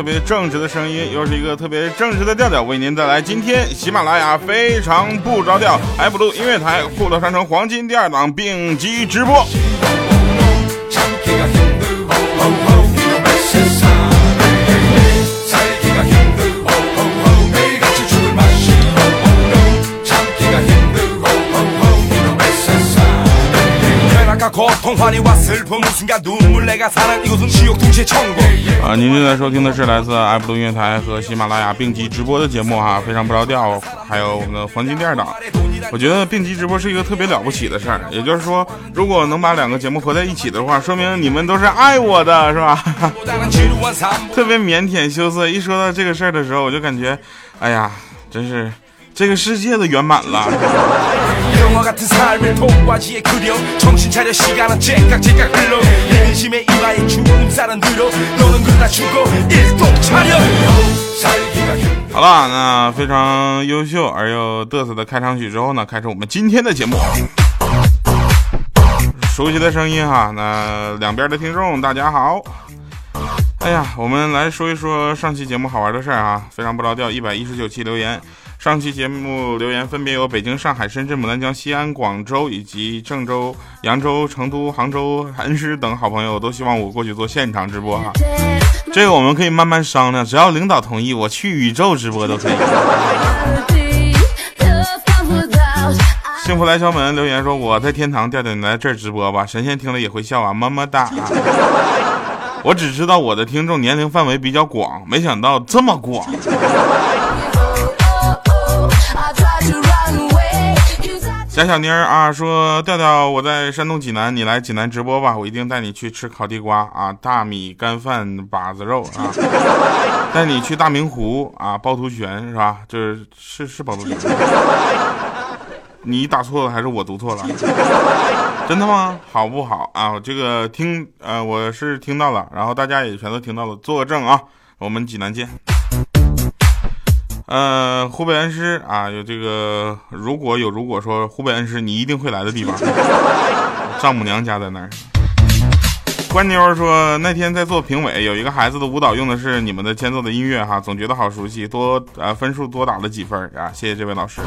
特别正直的声音，又是一个特别正直的调调，为您带来今天喜马拉雅非常不着调爱布鲁音乐台酷乐商城黄金第二档并机直播。啊，您正在收听的是来自爱普音乐台和喜马拉雅并机直播的节目哈，非常不着调，还有我们的黄金第二档。我觉得并机直播是一个特别了不起的事儿，也就是说，如果能把两个节目合在一起的话，说明你们都是爱我的，是吧？特别腼腆羞涩，一说到这个事儿的时候，我就感觉，哎呀，真是这个世界都圆满了。好了，那非常优秀而又嘚瑟的开场曲之后呢，开始我们今天的节目。熟悉的声音哈，那两边的听众大家好。哎呀，我们来说一说上期节目好玩的事儿啊，非常不着调，一百一十九期留言。上期节目留言分别有北京、上海、深圳、牡丹江、西安、广州以及郑州、扬州、成都、杭州、恩施等好朋友都希望我过去做现场直播哈。这个我们可以慢慢商量，只要领导同意，我去宇宙直播都可以。幸福来敲门留言说我在天堂，调调你来这儿直播吧，神仙听了也会笑啊，么么哒。我只知道我的听众年龄范围比较广，没想到这么广。贾小妮儿啊说：“调调，我在山东济南，你来济南直播吧，我一定带你去吃烤地瓜啊，大米干饭把子肉啊，带你去大明湖啊，趵突泉是吧？就是是是趵突泉，你打错了还是我读错了？真的吗？好不好啊？这个听呃，我是听到了，然后大家也全都听到了，做个证啊，我们济南见。”呃，湖北恩施啊，有这个，如果有如果说湖北恩施你一定会来的地方，丈母娘家在那儿。关妞说那天在做评委，有一个孩子的舞蹈用的是你们的间奏的音乐哈，总觉得好熟悉，多呃分数多打了几分啊，谢谢这位老师。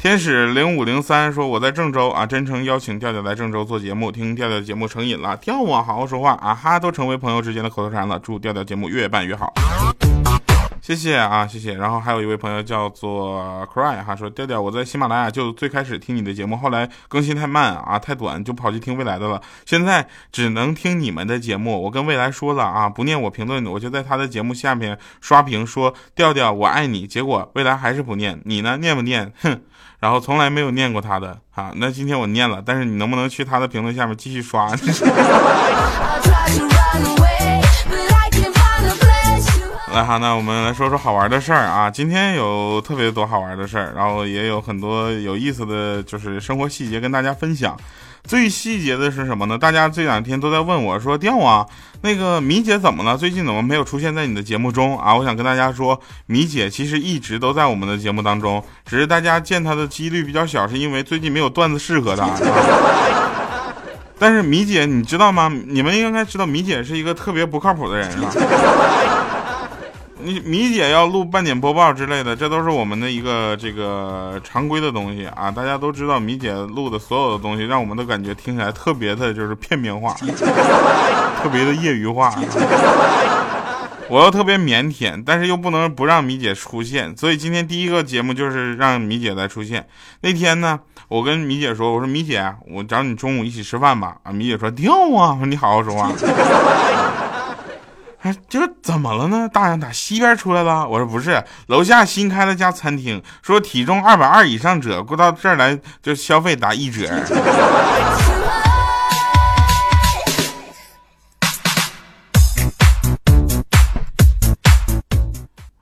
天使零五零三说我在郑州啊，真诚邀请调调来郑州做节目，听调调节目成瘾了，调啊好好说话啊哈，都成为朋友之间的口头禅了，祝调调节目越办越好。谢谢啊，谢谢。然后还有一位朋友叫做 Cry 哈，说调调，我在喜马拉雅就最开始听你的节目，后来更新太慢啊，太短，就跑去听未来的了。现在只能听你们的节目。我跟未来说了啊，不念我评论，我就在他的节目下面刷屏说调调我爱你。结果未来还是不念，你呢？念不念？哼。然后从来没有念过他的啊，那今天我念了，但是你能不能去他的评论下面继续刷？来哈，那我们来说说好玩的事儿啊。今天有特别多好玩的事儿，然后也有很多有意思的就是生活细节跟大家分享。最细节的是什么呢？大家这两天都在问我说：“调啊，那个米姐怎么了？最近怎么没有出现在你的节目中啊？”我想跟大家说，米姐其实一直都在我们的节目当中，只是大家见她的几率比较小，是因为最近没有段子适合她。但是米姐，你知道吗？你们应该知道，米姐是一个特别不靠谱的人啊。你米姐要录半点播报之类的，这都是我们的一个这个常规的东西啊。大家都知道，米姐录的所有的东西，让我们都感觉听起来特别的，就是片面化，特别的业余化。我又特别腼腆，但是又不能不让米姐出现，所以今天第一个节目就是让米姐来出现。那天呢，我跟米姐说：“我说米姐，我找你中午一起吃饭吧。”啊，米姐说：“掉啊，你好好说话。”哎这怎么了呢？大人咋西边出来了？我说不是楼下新开了家餐厅说体重二百二以上者过到这儿来就消费打一折。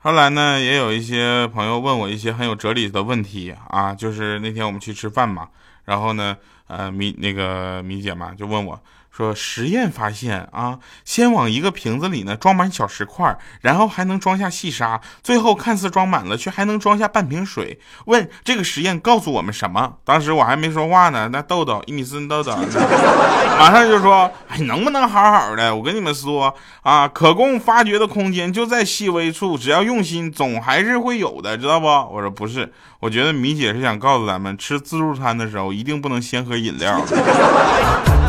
后来呢也有一些朋友问我一些很有哲理的问题啊就是那天我们去吃饭嘛然后呢呃米那个米姐嘛就问我说实验发现啊，先往一个瓶子里呢装满小石块，然后还能装下细沙，最后看似装满了，却还能装下半瓶水。问这个实验告诉我们什么？当时我还没说话呢，那豆豆一米四豆豆 马上就说：“哎，能不能好好的？我跟你们说啊，可供发掘的空间就在细微处，只要用心，总还是会有的，知道不？”我说不是，我觉得米姐是想告诉咱们，吃自助餐的时候一定不能先喝饮料。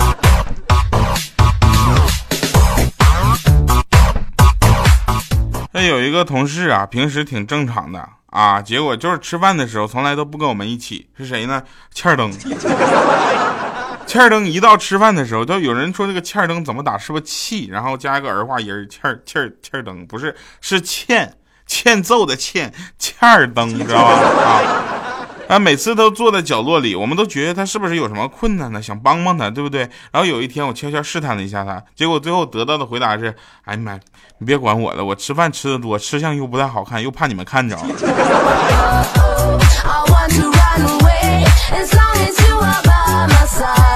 有一个同事啊，平时挺正常的啊，结果就是吃饭的时候从来都不跟我们一起。是谁呢？欠儿登。欠儿登一到吃饭的时候，都有人说这个欠儿登怎么打？是不是气？然后加一个儿化音，欠儿欠儿欠儿登，不是，是欠欠揍的欠欠儿登，知道吧？啊。他，每次都坐在角落里，我们都觉得他是不是有什么困难呢？想帮帮他，对不对？然后有一天，我悄悄试探了一下他，结果最后得到的回答是：哎呀妈，你别管我了，我吃饭吃的多，吃相又不太好看，又怕你们看着。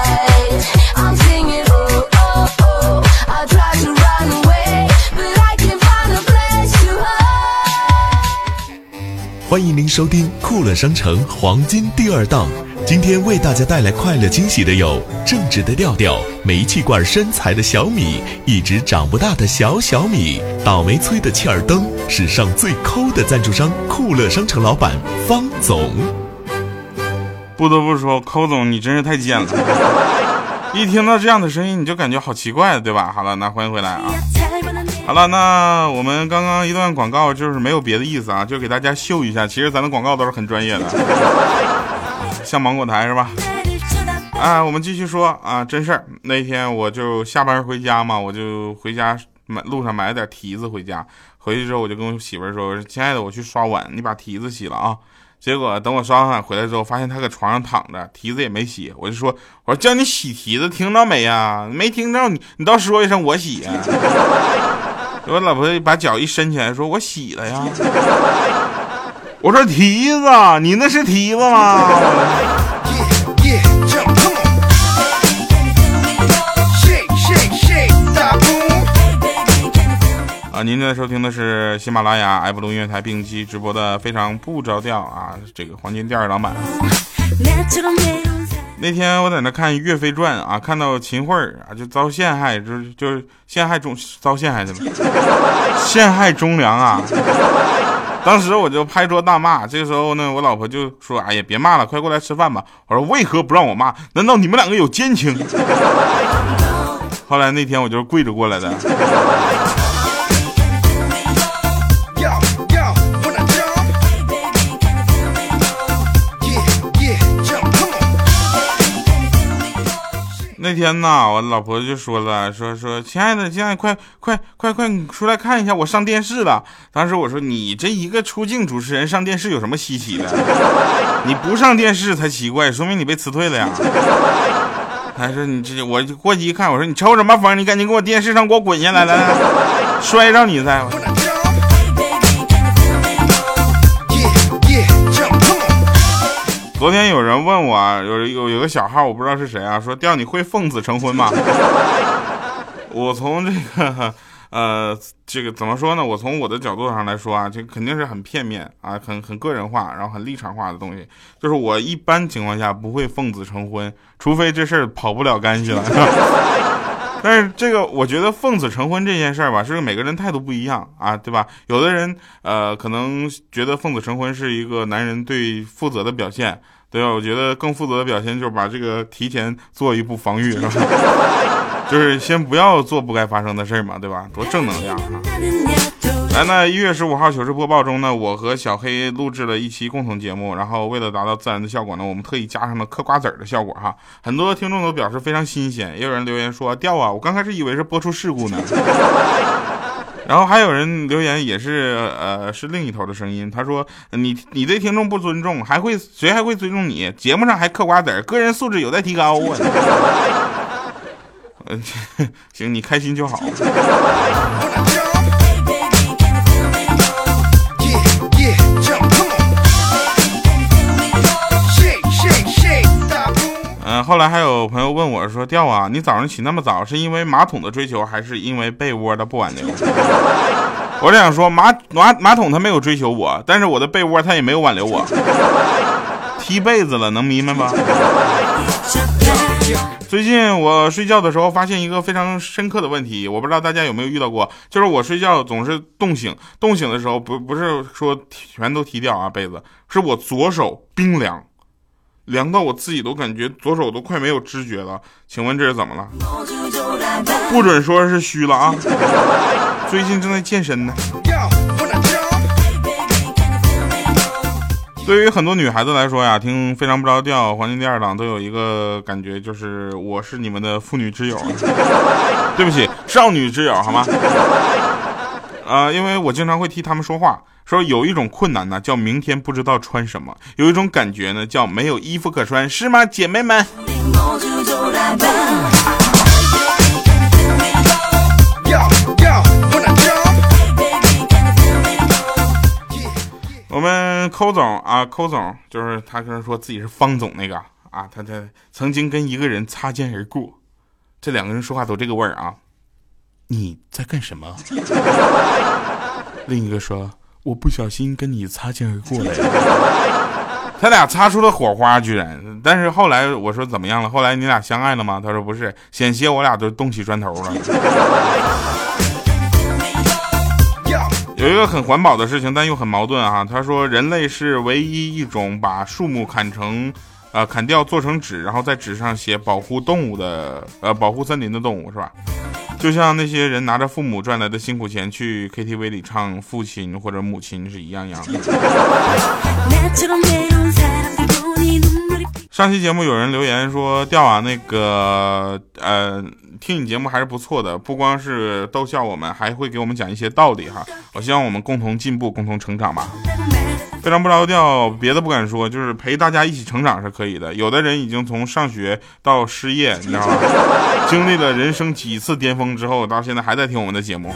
欢迎您收听酷乐商城黄金第二档。今天为大家带来快乐惊喜的有：正直的调调、煤气罐身材的小米、一直长不大的小小米、倒霉催的切尔登、史上最抠的赞助商酷乐商城老板方总。不得不说，抠总你真是太贱了！一听到这样的声音，你就感觉好奇怪，对吧？好了，那欢迎回来啊。好了，那我们刚刚一段广告就是没有别的意思啊，就给大家秀一下，其实咱的广告都是很专业的，像芒果台是吧？啊，我们继续说啊，真事儿。那天我就下班回家嘛，我就回家买路上买了点提子回家，回去之后我就跟我媳妇儿说：“我说亲爱的，我去刷碗，你把提子洗了啊。”结果等我刷完碗回来之后，发现他搁床上躺着，提子也没洗。我就说：“我说叫你洗提子，听着没呀？没听着，你你倒说一声，我洗呀。”我老婆把脚一伸起来，说：“我洗了呀。”我说：“蹄子，你那是蹄子吗？”啊，您正在收听的是喜马拉雅 F 录音乐台并机直播的非常不着调啊，这个黄金第二档版。那天我在那看《岳飞传》啊，看到秦桧啊就遭陷害，就是就是陷害忠遭陷害去了，陷害忠良啊！当时我就拍桌大骂。这个时候呢，我老婆就说：“哎呀，别骂了，快过来吃饭吧。”我说：“为何不让我骂？难道你们两个有奸情？”后来那天我就是跪着过来的。那天呢，我老婆就说了，说说亲爱的，亲爱的，快快快快，你出来看一下，我上电视了。当时我说，你这一个出镜主持人上电视有什么稀奇的？你不上电视才奇怪，说明你被辞退了呀。他说你这，我就过去一看，我说你抽什么风？你赶紧给我电视上给我滚下来，来摔着你再。昨天有人问我，有有有个小号，我不知道是谁啊，说调你会奉子成婚吗？我从这个呃，这个怎么说呢？我从我的角度上来说啊，这肯定是很片面啊，很很个人化，然后很立场化的东西。就是我一般情况下不会奉子成婚，除非这事儿跑不了干系了。但是这个，我觉得奉子成婚这件事儿吧，是每个人态度不一样啊，对吧？有的人呃，可能觉得奉子成婚是一个男人对负责的表现，对吧？我觉得更负责的表现就是把这个提前做一步防御，是吧？就是先不要做不该发生的事儿嘛，对吧？多正能量啊！来，那一月十五号糗事播报中呢，我和小黑录制了一期共同节目，然后为了达到自然的效果呢，我们特意加上了嗑瓜子儿的效果哈。很多听众都表示非常新鲜，也有人留言说掉啊，我刚开始以为是播出事故呢。然后还有人留言也是呃是另一头的声音，他说你你对听众不尊重，还会谁还会尊重你？节目上还嗑瓜子儿，个人素质有待提高啊。行，你开心就好。后来还有朋友问我说：“调啊，你早上起那么早，是因为马桶的追求，还是因为被窝的不挽留？”我想说，马马马桶他没有追求我，但是我的被窝他也没有挽留我。踢被子了，能明白吗？最近我睡觉的时候发现一个非常深刻的问题，我不知道大家有没有遇到过，就是我睡觉总是冻醒，冻醒的时候不不是说全都踢掉啊被子，是我左手冰凉，凉到我自己都感觉左手都快没有知觉了。请问这是怎么了？不准说是虚了啊！最近正在健身呢。对于很多女孩子来说呀，听非常不着调，黄金第二档都有一个感觉，就是我是你们的妇女之友，对不起，少女之友，好吗？啊，因为我经常会替他们说话，说有一种困难呢，叫明天不知道穿什么；有一种感觉呢，叫没有衣服可穿，是吗，姐妹们？我们寇总啊，寇总就是他跟说自己是方总那个啊，他他曾经跟一个人擦肩而过，这两个人说话都这个味儿啊。你在干什么？另一个说我不小心跟你擦肩而过了。他俩擦出了火花，居然。但是后来我说怎么样了？后来你俩相爱了吗？他说不是，险些我俩都动起砖头了。有一个很环保的事情，但又很矛盾啊。他说，人类是唯一一种把树木砍成，呃，砍掉做成纸，然后在纸上写保护动物的，呃，保护森林的动物，是吧？就像那些人拿着父母赚来的辛苦钱去 KTV 里唱父亲或者母亲是一样样的。上期节目有人留言说，调啊，那个，呃。听你节目还是不错的，不光是逗笑我们，还会给我们讲一些道理哈。我希望我们共同进步，共同成长吧。非常不着调，别的不敢说，就是陪大家一起成长是可以的。有的人已经从上学到失业，你知道吗？经历了人生几次巅峰之后，到现在还在听我们的节目。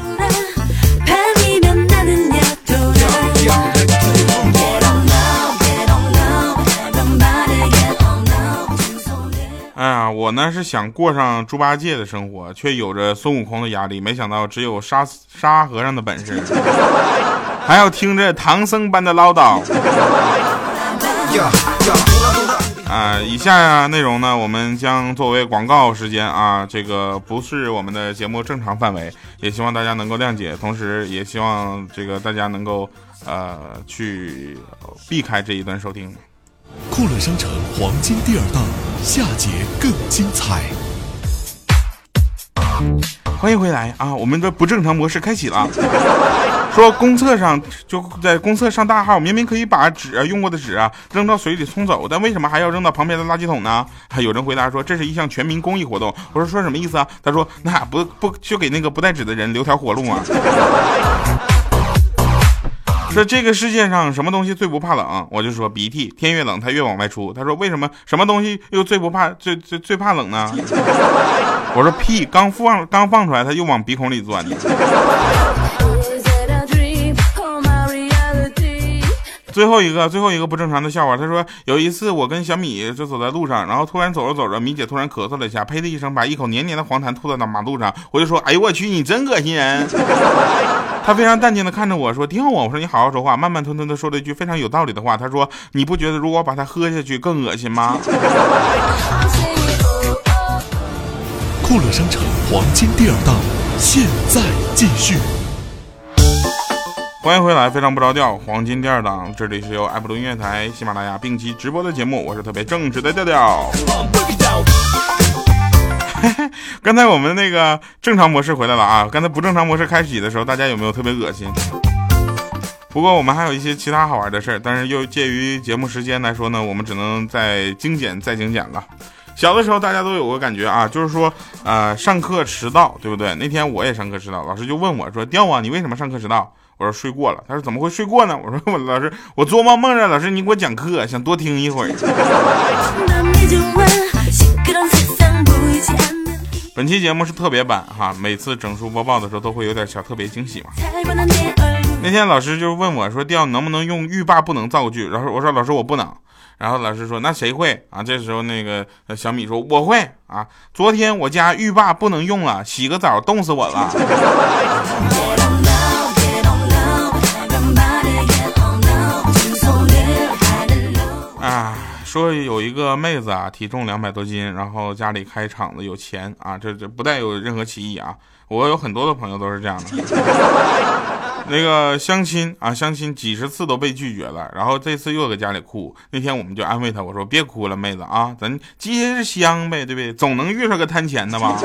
哎呀，我呢是想过上猪八戒的生活，却有着孙悟空的压力。没想到只有沙沙和尚的本事，还要听着唐僧般的唠叨。啊，以下内容呢，我们将作为广告时间啊，这个不是我们的节目正常范围，也希望大家能够谅解，同时也希望这个大家能够呃去避开这一段收听。酷乐商城黄金第二档，下节更精彩。欢迎回来啊！我们的不正常模式开启了。说公厕上就在公厕上大号，明明可以把纸用过的纸啊扔到水里冲走，但为什么还要扔到旁边的垃圾桶呢？还 有人回答说这是一项全民公益活动。我说说什么意思啊？他说那不不就给那个不带纸的人留条活路吗？说这个世界上什么东西最不怕冷？我就说鼻涕，天越冷它越往外出。他说为什么什么东西又最不怕最最最怕冷呢？我说屁，刚放刚放出来它又往鼻孔里钻呢。最后一个最后一个不正常的笑话，他说有一次我跟小米就走在路上，然后突然走着走着，米姐突然咳嗽了一下，呸的一声把一口黏黏的黄痰吐到马路上，我就说哎呦我去你真恶心人。他非常淡定的看着我说：“听我。”我说：“你好好说话。”慢慢吞吞的说了一句非常有道理的话。他说：“你不觉得如果把它喝下去更恶心吗？”酷乐商城黄金第二档，现在继续。欢迎回来，非常不着调，黄金第二档，这里是由爱普顿音乐台、喜马拉雅并机直播的节目，我是特别正直的调调。刚才我们那个正常模式回来了啊！刚才不正常模式开启的时候，大家有没有特别恶心？不过我们还有一些其他好玩的事儿，但是又介于节目时间来说呢，我们只能再精简再精简了。小的时候大家都有个感觉啊，就是说呃上课迟到，对不对？那天我也上课迟到，老师就问我说：“掉啊，你为什么上课迟到？”我说：“睡过了。”他说：“怎么会睡过呢？”我说：“ 我老师，我做梦梦着老师你给我讲课，想多听一会儿。”本期节目是特别版哈，每次整数播报的时候都会有点小特别惊喜嘛。那天老师就问我说：“调能不能用欲罢不能造句？”然后我说：“老师我不能。”然后老师说那谁会啊？这时候那个小米说我会啊。昨天我家浴霸不能用了，洗个澡冻死我了。说有一个妹子啊，体重两百多斤，然后家里开厂子有钱啊，这这不带有任何歧义啊。我有很多的朋友都是这样的。那个相亲啊，相亲几十次都被拒绝了，然后这次又搁家里哭。那天我们就安慰她，我说别哭了，妹子啊，咱接着香呗，对不对？总能遇上个贪钱的吧。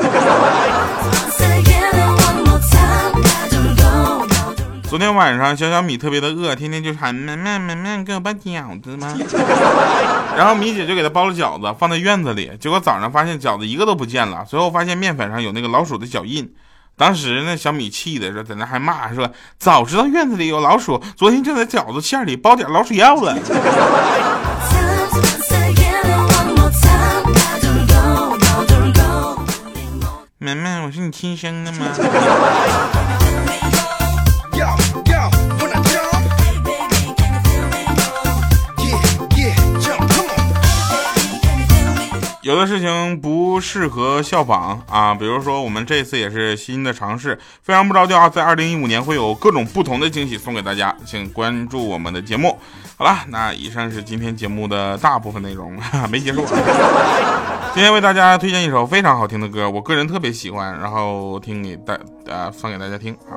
昨天晚上小小米特别的饿，天天就喊妈妈妈妈给我包饺子吗？然后米姐就给他包了饺子，放在院子里。结果早上发现饺子一个都不见了，随后发现面粉上有那个老鼠的脚印。当时那小米气的说，在那还骂说，早知道院子里有老鼠，昨天就在饺子馅里包点老鼠药了。妈妈，我是你亲生的吗？有的事情不适合效仿啊，比如说我们这次也是新的尝试，非常不着调。在二零一五年会有各种不同的惊喜送给大家，请关注我们的节目。好了，那以上是今天节目的大部分内容，没结束。今天为大家推荐一首非常好听的歌，我个人特别喜欢，然后听给大呃放给大家听啊。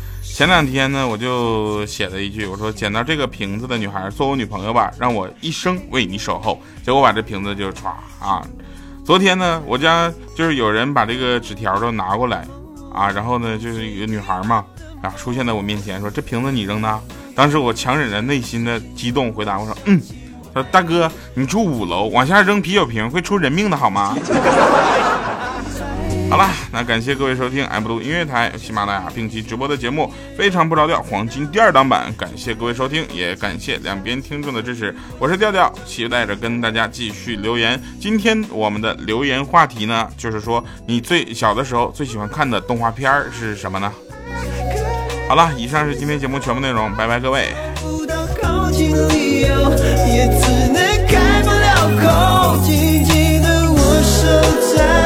前两天呢，我就写了一句，我说捡到这个瓶子的女孩做我女朋友吧，让我一生为你守候。结果把这瓶子就唰啊。昨天呢，我家就是有人把这个纸条都拿过来啊，然后呢，就是一个女孩嘛。啊，出现在我面前，说这瓶子你扔的。当时我强忍着内心的激动回答，我说嗯。说大哥，你住五楼，往下扔啤酒瓶会出人命的好吗？好了，那感谢各位收听 M 度音乐台喜马拉雅定期直播的节目，非常不着调黄金第二档版，感谢各位收听，也感谢两边听众的支持。我是调调，期待着跟大家继续留言。今天我们的留言话题呢，就是说你最小的时候最喜欢看的动画片是什么呢？好了，以上是今天节目全部内容，拜拜各位。在哪里？窗外的风，季，天下气，秋与